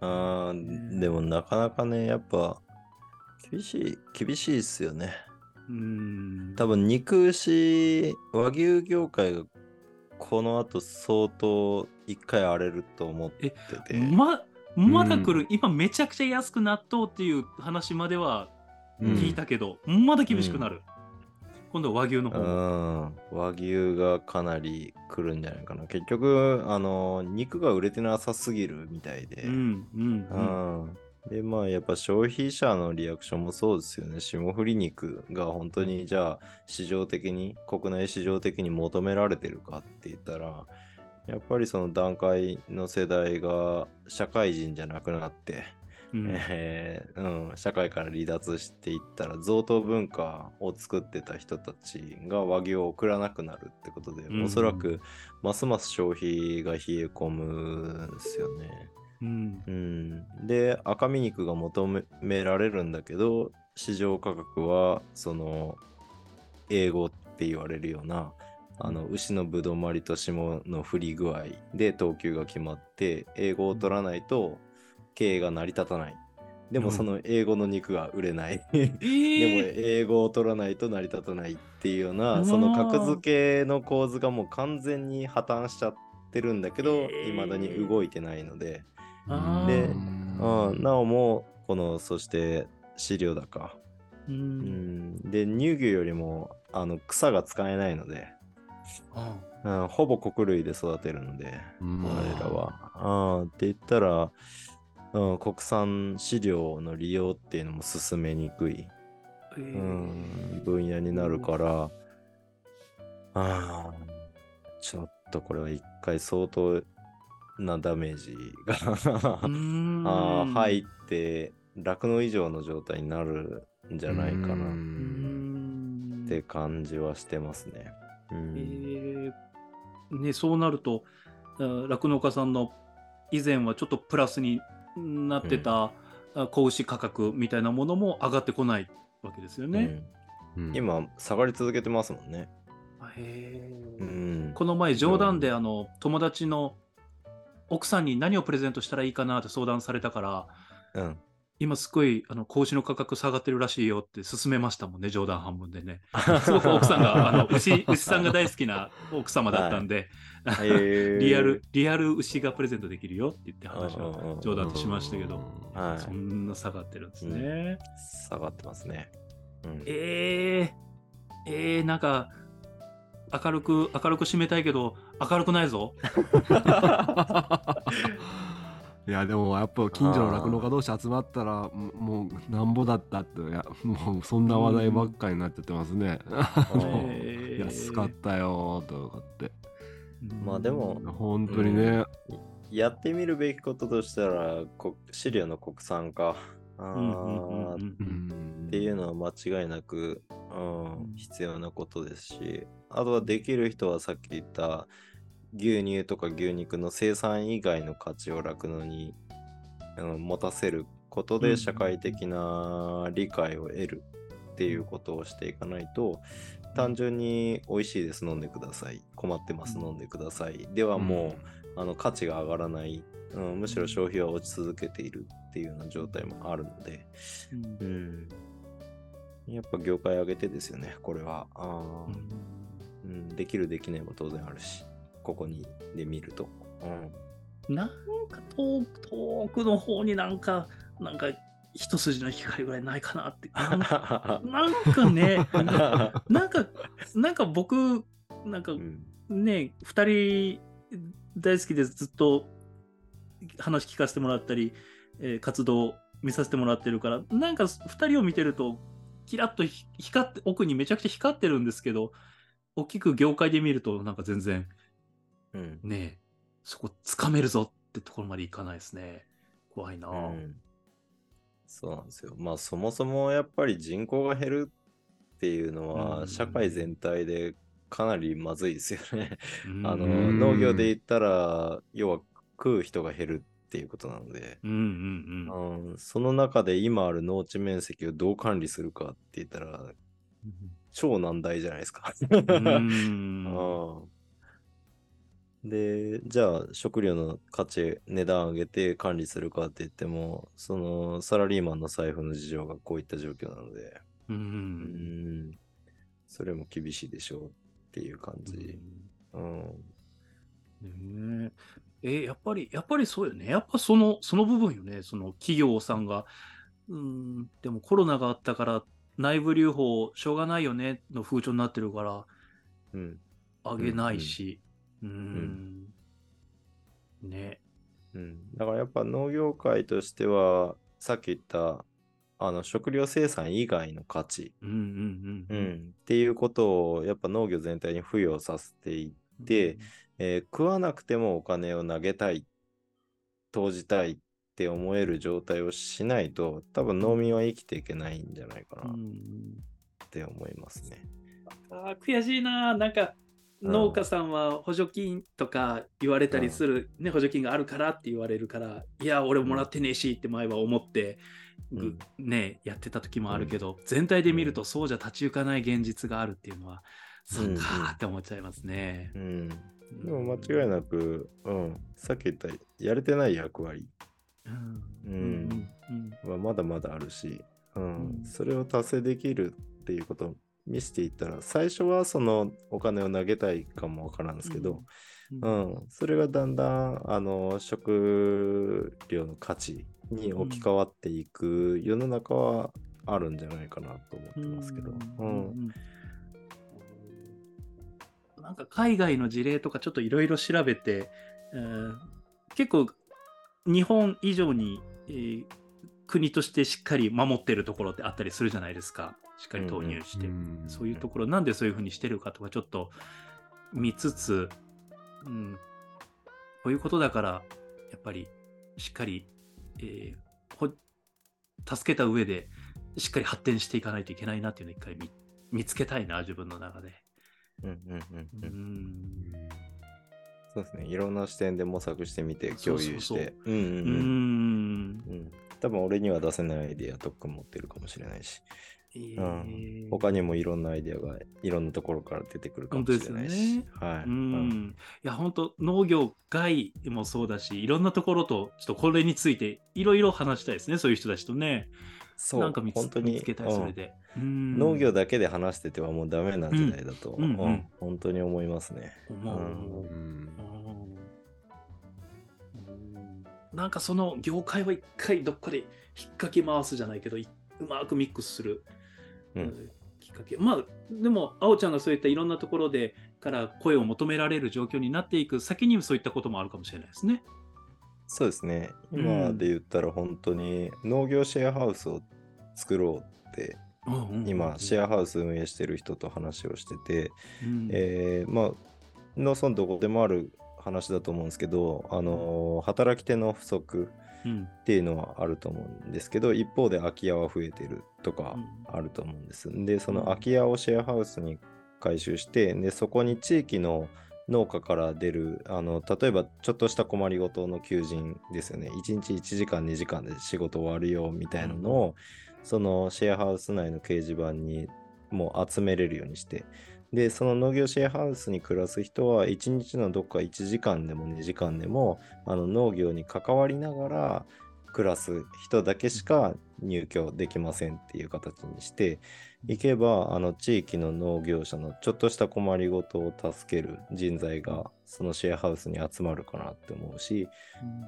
あーでもなかなかね、やっぱ厳しい、厳しいっすよね。うん。多分肉牛、和牛業界がこの後相当一回荒れると思ってて。ままだ来る、今めちゃくちゃ安くなっとうっていう話まではうん。聞いたけど、まだ厳しくなる、今度は和牛のう方和牛がかなり来るんじゃないかな。結局、あの、肉が売れてなさすぎるみたいで。うんうんうんうんで、まあ、やっぱ消費者のリアクションもそうですよね。霜降り肉が本当に、じゃあ、市場的に、国内市場的に求められてるかって言ったら、やっぱりその段階の世代が社会人じゃなくなって、うん。えーうん、社会から離脱していったら贈答文化を作ってた人たちが和牛を送らなくなるってことで、うん。おそらくますます消費が冷え込むんですよね。うん。うん、で赤身肉が求められるんだけど市場価格はその英語って言われるようなあの牛のぶどまりと霜の振り具合で等級が決まって英語を取らないと経営が成り立たない。でもうん。その英語の肉が売れない。え でもー、英語を取らないと成り立たないっていうよううなその格付けの構図がもう完全に破綻しちゃってるんだけどえー。いまだに動いてないので、でなおもこのそして飼料高、ううん。ん、で乳牛よりもあの草が使えないので、うん、ほぼ穀類で育てるのでうん。彼らは。うん、って言ったら、うん、国産飼料の利用っていうのも進めにくい。えー。うん、分野になるから、あーちょっとこれは一回相当なダメージがうーん。あー入って酪農以上の状態になるんじゃないかうなって感じはしてますね。うん。えー。ね、そうなるとあ酪農家さんの以前はちょっとプラスになってた、あ子牛価格みたいなものも上がってこないわけですよね。うん。うん。今下がり続けてますもんね。あへー。うん。この前冗談であの友達の奥さんに何をプレゼントしたらいいかなって相談されたからうん、今すごいあの子牛の価格下がってるらしいよって勧めましたもんね冗談半分でね。すごく奥さんがあの牛 牛さんが大好きな奥様だったんで、へー。リアル、リアル牛がプレゼントできるよって言って話をうんうんうん冗談としましたけど、はい。そんな下がってるんですね。下がってますね。うん。えー、えー、なんか、明るく、明るく締めたいけど、明るくないぞ。いやでもやっぱ近所の酪農家同士集まったらももうなんぼだったっていやもうそんな話題ばっかりになっちゃってますね。えー。安かったよーとかって。まあでも本当にね、やってみるべきこととしたら、こ飼料の国産化。っていうのは間違いなく、うん、必要なことですし、あとはできる人はさっき言った牛乳とか牛肉の生産以外の価値を酪農に、うん、持たせることうん。で社会的な理解を得るっていうことをしていかないと、単純に美味しいです。飲んでください。困ってます。うん。飲んでください。ではもう、あの価値が上がらない、うん、むしろ消費は落ち続けているっていうような状態もあるので、うん。うん、やっぱ業界上げてですよねこれは。あー、うん、できるできないも当然あるしここにで見ると、うん、なんか遠く遠くの方になんか、なんか一筋の光ぐらいないかなって。なんかね、なんか、なんか僕、なんかうん。ね、二人大好きでずっと話聞かせてもらったり、えー活動見させてもらってるから、なんか二人を見てると、キラッとひ光って、奥にめちゃくちゃ光ってるんですけど、大きく業界で見ると、なんか全然うんね、そこ掴めるぞってところまでいかないですね。怖いな。うんそうなんですよ。まあそもそもやっぱり人口が減るっていうのうはん社会全体でかなりまずいですよね。うん あのうん農業で言ったら要は食う人が減るっっていうことなので、うんうんうん、その中で今ある農地面積をどう管理するかって言ったら、超難題じゃないですか。うん。うんで、じゃあ食料の価値、値段上げて管理するかって言っても、そのサラリーマンの財布の事情がこういった状況なので、う。うんん、それも厳しいでしょうっていう感じ。うん。ねええやっぱり、やっぱりそうよね。やっぱその、その部分よね。その企業さんが、うん、でもコロナがあったから内部留保しょうがないよねの風潮になってるから、うん。あげないし、うん、ね。うん。だからやっぱ農業界としては、さっき言った、あの食料生産以外の価値、うんうんううんん、っていうことをやっぱ農業全体に付与させていって、えー食わなくてもお金を投げたい、投じたいって思える状態をしないと、多分農民は生きていけないんじゃないかうなっんて思いますね。あー悔しいな。なんか、うん農家さんは補助金とか言われたりする、ね、補助金があるからって言われるから、いや、俺もらってねえしって前は思って、ぐね、やってた時もあるけど、全体で見るとそうじゃ立ち行かない現実があるっていうのは、そっかーって思っちゃいますね。うん。でも間違いなく、うん、さっき言ったやれてない役割。うん。ううんはまだまだあるし、うん。うん。それを達成できるっていうことを見せていったら、最初はそのお金を投げたいかもわからんですけど、ううんん、それがだんだんあの食料の価値に置き換わっていく世の中はあるんじゃないかなと思ってますけど。うんうんなんか海外の事例とかちょっといろいろ調べて、えー結構日本以上に、えー国としてしっかり守ってるところってあったりするじゃないですか。しっかり投入して。そういうところ、なんでそういうふうにしてるかとか、ちょっと見つつ、うん、こういうことだから、やっぱりしっかり、えーほ助けた上で、しっかり発展していかないといけないなっていうのを一回見見つけたいな、自分の中で。うんうんうんううんん。そうですね。いろんな視点で模索してみて共有して。多分俺には出せないアイデアとっくん持ってるかもしれないし、えうーん、他にもいろんなアイデアがいろんなところから出てくるかもしれないし。はい。ううん。ん、いや本当農業外もそうだしいろんなところとちょっとこれについていろいろ話したいですねそういう人たちとね。そう、なんか見つ本当に見つけたいそれで、うん。農業だけで話しててはもうダメな時代だと、うんうんうん。本当に思いますね。思ううん。なんかその業界は一回どっかで引っ掛け回すじゃないけどいうまくミックスする、うん。うんきっかけ。まあでもあおちゃんがそういったいろんなところでから声を求められる状況になっていく先にそういったこともあるかもしれないですね。そうですね。うん。今で言ったら本当に農業シェアハウスを作ろうって、今シェアハウス運営してる人と話をしてて、うん。えーまあ農村どこでもある話だと思うんですけど、あのー働き手の不足うんっていうのはあると思うんですけど一方で空き家は増えてるとかうん。あると思うんです。でその空き家をシェアハウスに回収してでそこに地域の農家から出るあの例えばちょっとした困りごとの求人ですよね。1日1時間2時間で仕事終わるよみたいなのを、そのシェアハウス内の掲示板にもう集めれるようにしてでその農業シェアハウスに暮らす人は1日のどっか1時間でも2時間でもあの農業に関わりながら暮らす人だけしか入居できませんっていう形にしていけばあの地域の農業者のちょっとした困りごとを助ける人材がそのシェアハウスに集まるかなって思うし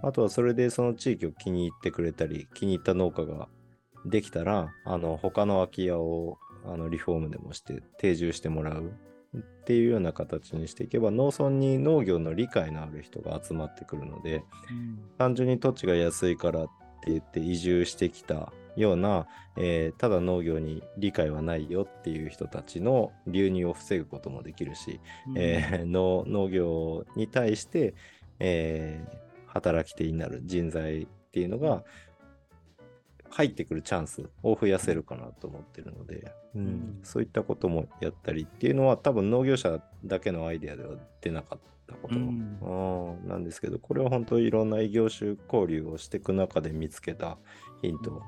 あとはそれでその地域を気に入ってくれたり気に入った農家ができたらあの他の空き家をあのリフォームでもして定住してもらうっていうような形にしていけば農村に農業の理解のある人が集まってくるので単純に土地が安いからって言って移住してきたような、えーただ農業に理解はないよっていう人たちの流入を防ぐこともできるし、えー農農業に対して、えー働き手になる人材っていうのが入ってくるチャンスを増やせるかなと思ってるので、うんん。そういったこともやったりっていうのは多分農業者だけのアイデアでは出なかったこと、うん。うん。なんですけどこれは本当いろんな異業種交流をしていく中で見つけたヒント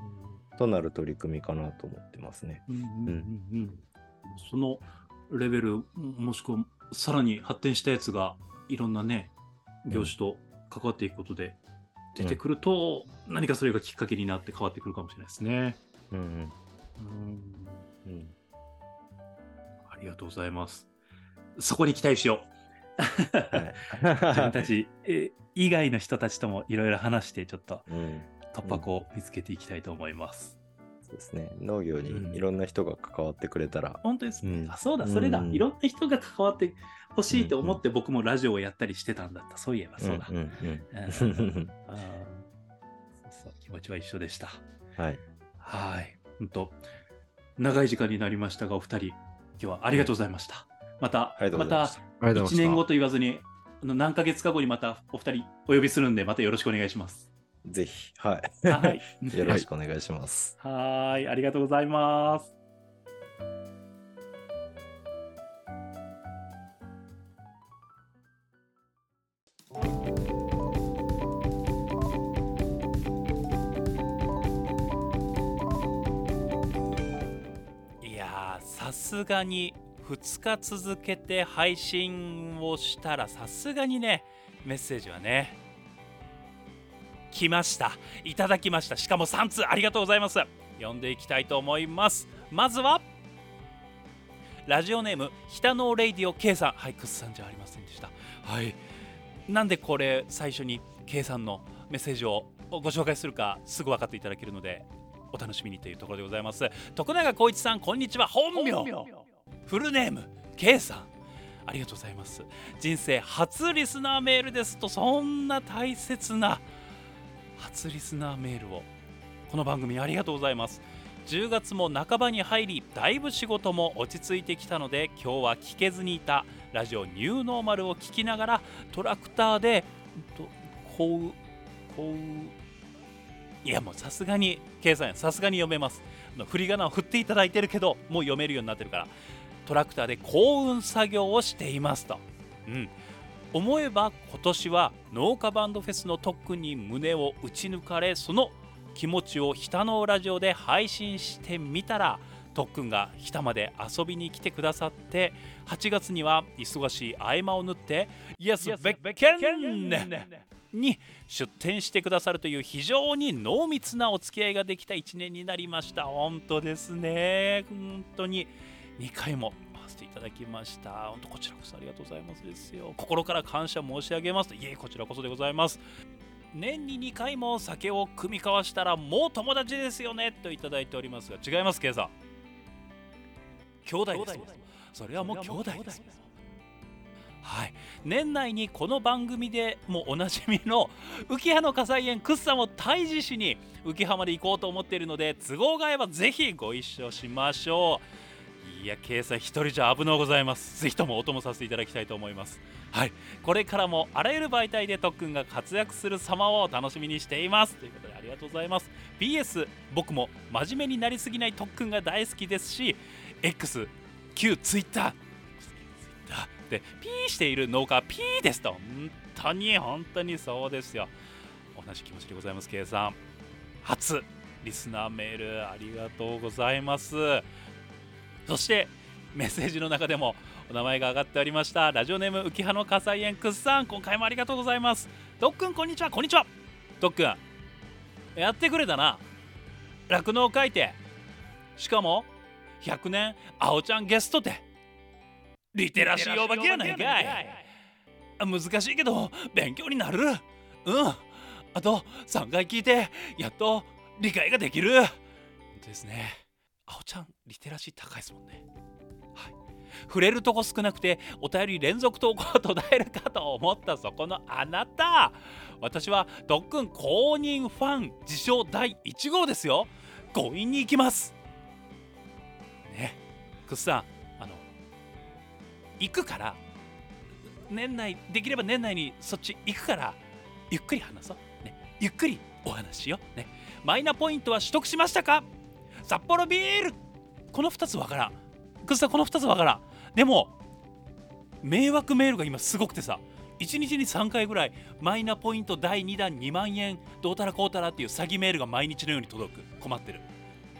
となる取り組みかなと思ってますね。そのレベルもしくはさらに発展したやつがいろんなね業種と関わっていくことで出てくると、何かそれがきっかけになって変わってくるかもしれないですね。うんうんうんうんありがとうございます。そこに期待しよう。はい自分たち、え以外の人たちともいろいろ話してちょっとうん突破口を見つけていきたいと思います。そうですね農業うんにいろんな人が関わってくれたら、本当ですね。うんあそうだ、それだ、うんいろんな人が関わってほしいと思って僕もラジオをやったりしてたんだった。そういえばそうだ。気持ちは一緒でした。はいはい。本当長い時間になりましたが、お二人、今日はありがとうございました。また、またございました。1ありがとうございました年後と言わずに、あの何ヶ月か後にまたお二人お呼びするんで、またよろしくお願いします。ぜひ、はい。はい。よろしくお願いします。はい。ありがとうございます。いやーさすがに2日続けて配信をしたらさすがにねメッセージはね来ました。いただきました。しかも3通。ありがとうございます。読んでいきたいと思います。まずはラジオネーム北のレイディオ K さん。はいくっさんじゃありませんでした。はい。なんでこれ最初に K さんのメッセージをご紹介するかすぐ分かっていただけるのでお楽しみにというところでございます。徳永光一さんこんにちは。本名。フルネーム K さん。ありがとうございます。人生初リスナーメールですとそんな大切な初リスナーメールを。この番組ありがとうございます。10月も半ばに入りだいぶ仕事も落ち着いてきたので今日は聞けずにいたラジオニューノーマルを聞きながらトラクターでこうこういやもうさすがに計算さすがに読めます。振り仮名を振っていただいてるけどもう読めるようになってるからトラクターで幸運作業をしていますと、うん、思えば今年は農家バンドフェスの特訓に胸を打ち抜かれその気持ちを日田のラジオで配信してみたら特訓が日田まで遊びに来てくださって8月には忙しい合間を縫ってイエス・ベッケンに出店してくださるという非常に濃密なお付き合いができた1年になりました。本当ですね。本当に2回も回していただきました。本当こちらこそありがとうございますですよ。心から感謝申し上げますいえこちらこそでございます。年に2回も酒を酌み交わしたらもう友達ですよね。といただいておりますが違いますケイさん。兄弟です。それはもう兄弟です。はい。年内にこの番組でもおなじみの浮葉の火災園クッサンを退治しに浮葉まで行こうと思っているので都合が合えばぜひご一緒しましょういや、ケイさん一人じゃ危のうございます。ぜひともお供させていただきたいと思います。はい、これからもあらゆる媒体で特訓が活躍する様を楽しみにしています。ということでありがとうございます。PS、僕も真面目になりすぎない特訓が大好きですし、X、旧 Twitter、で、ピーしている農家 P ですと。本当に、本当にそうですよ。同じ気持ちでございます、ケイさん。初リスナーメールありがとうございます。そしてメッセージの中でもお名前が挙がっておりましたラジオネーム浮葉の火災園くっさん今回もありがとうございます。ドックンこんにちは。こんにちは。ドックンやってくれたな。酪農書いてしかも100年あおちゃんゲストってリテラシーお化けやないかい。難しいけど勉強になる。うん。あと3回聞いてやっと理解ができる。ですね。あおちゃんリテラシー高いですもんね。はい。触れるとこ少なくてお便り連続投稿途絶えるかと思ったそこのあなた。私は特訓公認ファン自称第1号ですよ。強引に行きます。ね。くっさんあの行くから年内できれば年内にそっち行くからゆっくり話そう、ね、ゆっくりお話しよう。ね。マイナポイントは取得しましたか？札幌ビール。この2つわからん。くさこの2つわからん。でも迷惑メールが今すごくてさ1日に3回ぐらいマイナポイント第2弾2万円どうたらこうたらっていう詐欺メールが毎日のように届く。困ってる。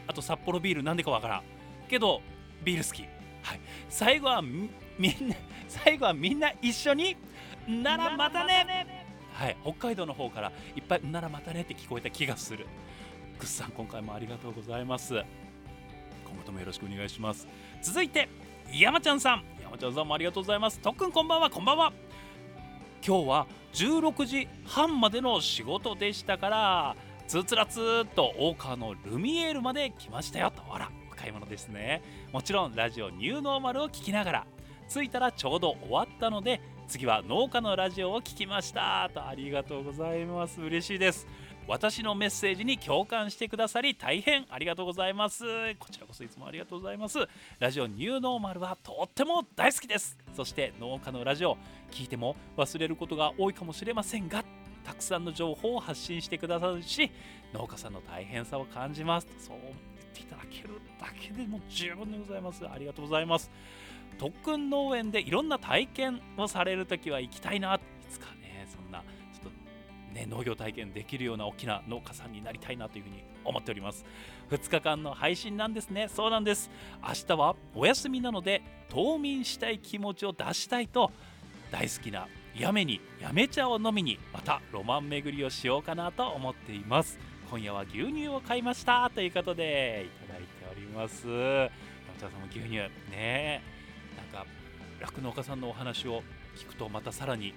あと札幌ビールなんでかわからん。けどビール好き。はい。最後はみみんな最後はみんな一緒にならまたね。はい。北海道の方からいっぱいならまたねって聞こえた気がする。グッさん今回もありがとうございます。今後ともよろしくお願いします。続いて山ちゃんさん。山ちゃんさんもありがとうございます。とっくんこんばんは。こんばんは。今日は16時半までの仕事でしたからつつらつーっと大川のルミエールまで来ましたよと。あらお買い物ですね。もちろんラジオニューノーマルを聞きながら着いたらちょうど終わったので次は農家のラジオを聞きました。とありがとうございます。嬉しいです。私のメッセージに共感してくださり大変ありがとうございます。こちらこそいつもありがとうございます。ラジオニューノーマルはとっても大好きです。そして農家のラジオ聞いても忘れることが多いかもしれませんがたくさんの情報を発信してくださるし農家さんの大変さを感じます。そう言っていただけるだけでも十分でございます。ありがとうございます。特訓農園でいろんな体験をされるときは行きたいな。ね農業体験できるような大きな農家さんになりたいなというふうに思っております。2日間の配信なんですね。そうなんです。明日はお休みなので冬眠したい気持ちを出したいと大好きなやめにやめ茶を飲みにまたロマン巡りをしようかなと思っています。今夜は牛乳を買いましたということでいただいております。山茶さんも牛乳ね。なんか酪農家さんのお話を聞くとまたさらに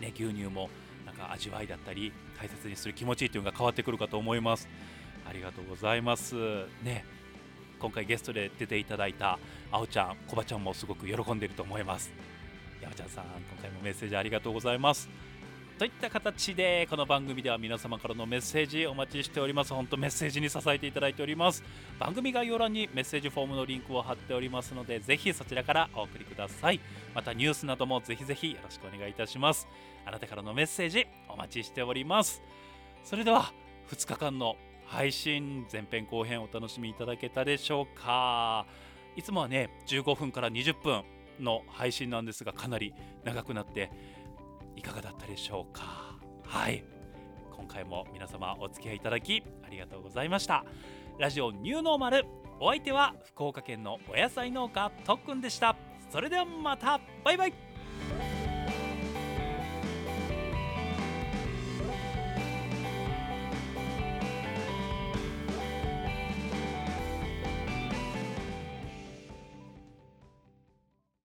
ね牛乳もなんか味わいだったり大切にする気持ちっていうのが変わってくるかと思います。ありがとうございます。ね。今回ゲストで出ていただいたあおちゃんこばちゃんもすごく喜んでいると思います。山ちゃんさん今回もメッセージありがとうございます。といった形でこの番組では皆様からのメッセージお待ちしております。本当メッセージに支えていただいております。番組概要欄にメッセージフォームのリンクを貼っておりますのでぜひそちらからお送りください。またニュースなどもぜひぜひよろしくお願いいたします。あなたからのメッセージお待ちしております。それでは2日間の配信前編後編お楽しみいただけたでしょうか。いつもはね15分から20分の配信なんですがかなり長くなっていかがだったでしょうか。はい。今回も皆様お付き合いいただきありがとうございました。ラジオニューノーマルお相手は福岡県のお野菜農家とっくんでした。それではまた。バイバイ。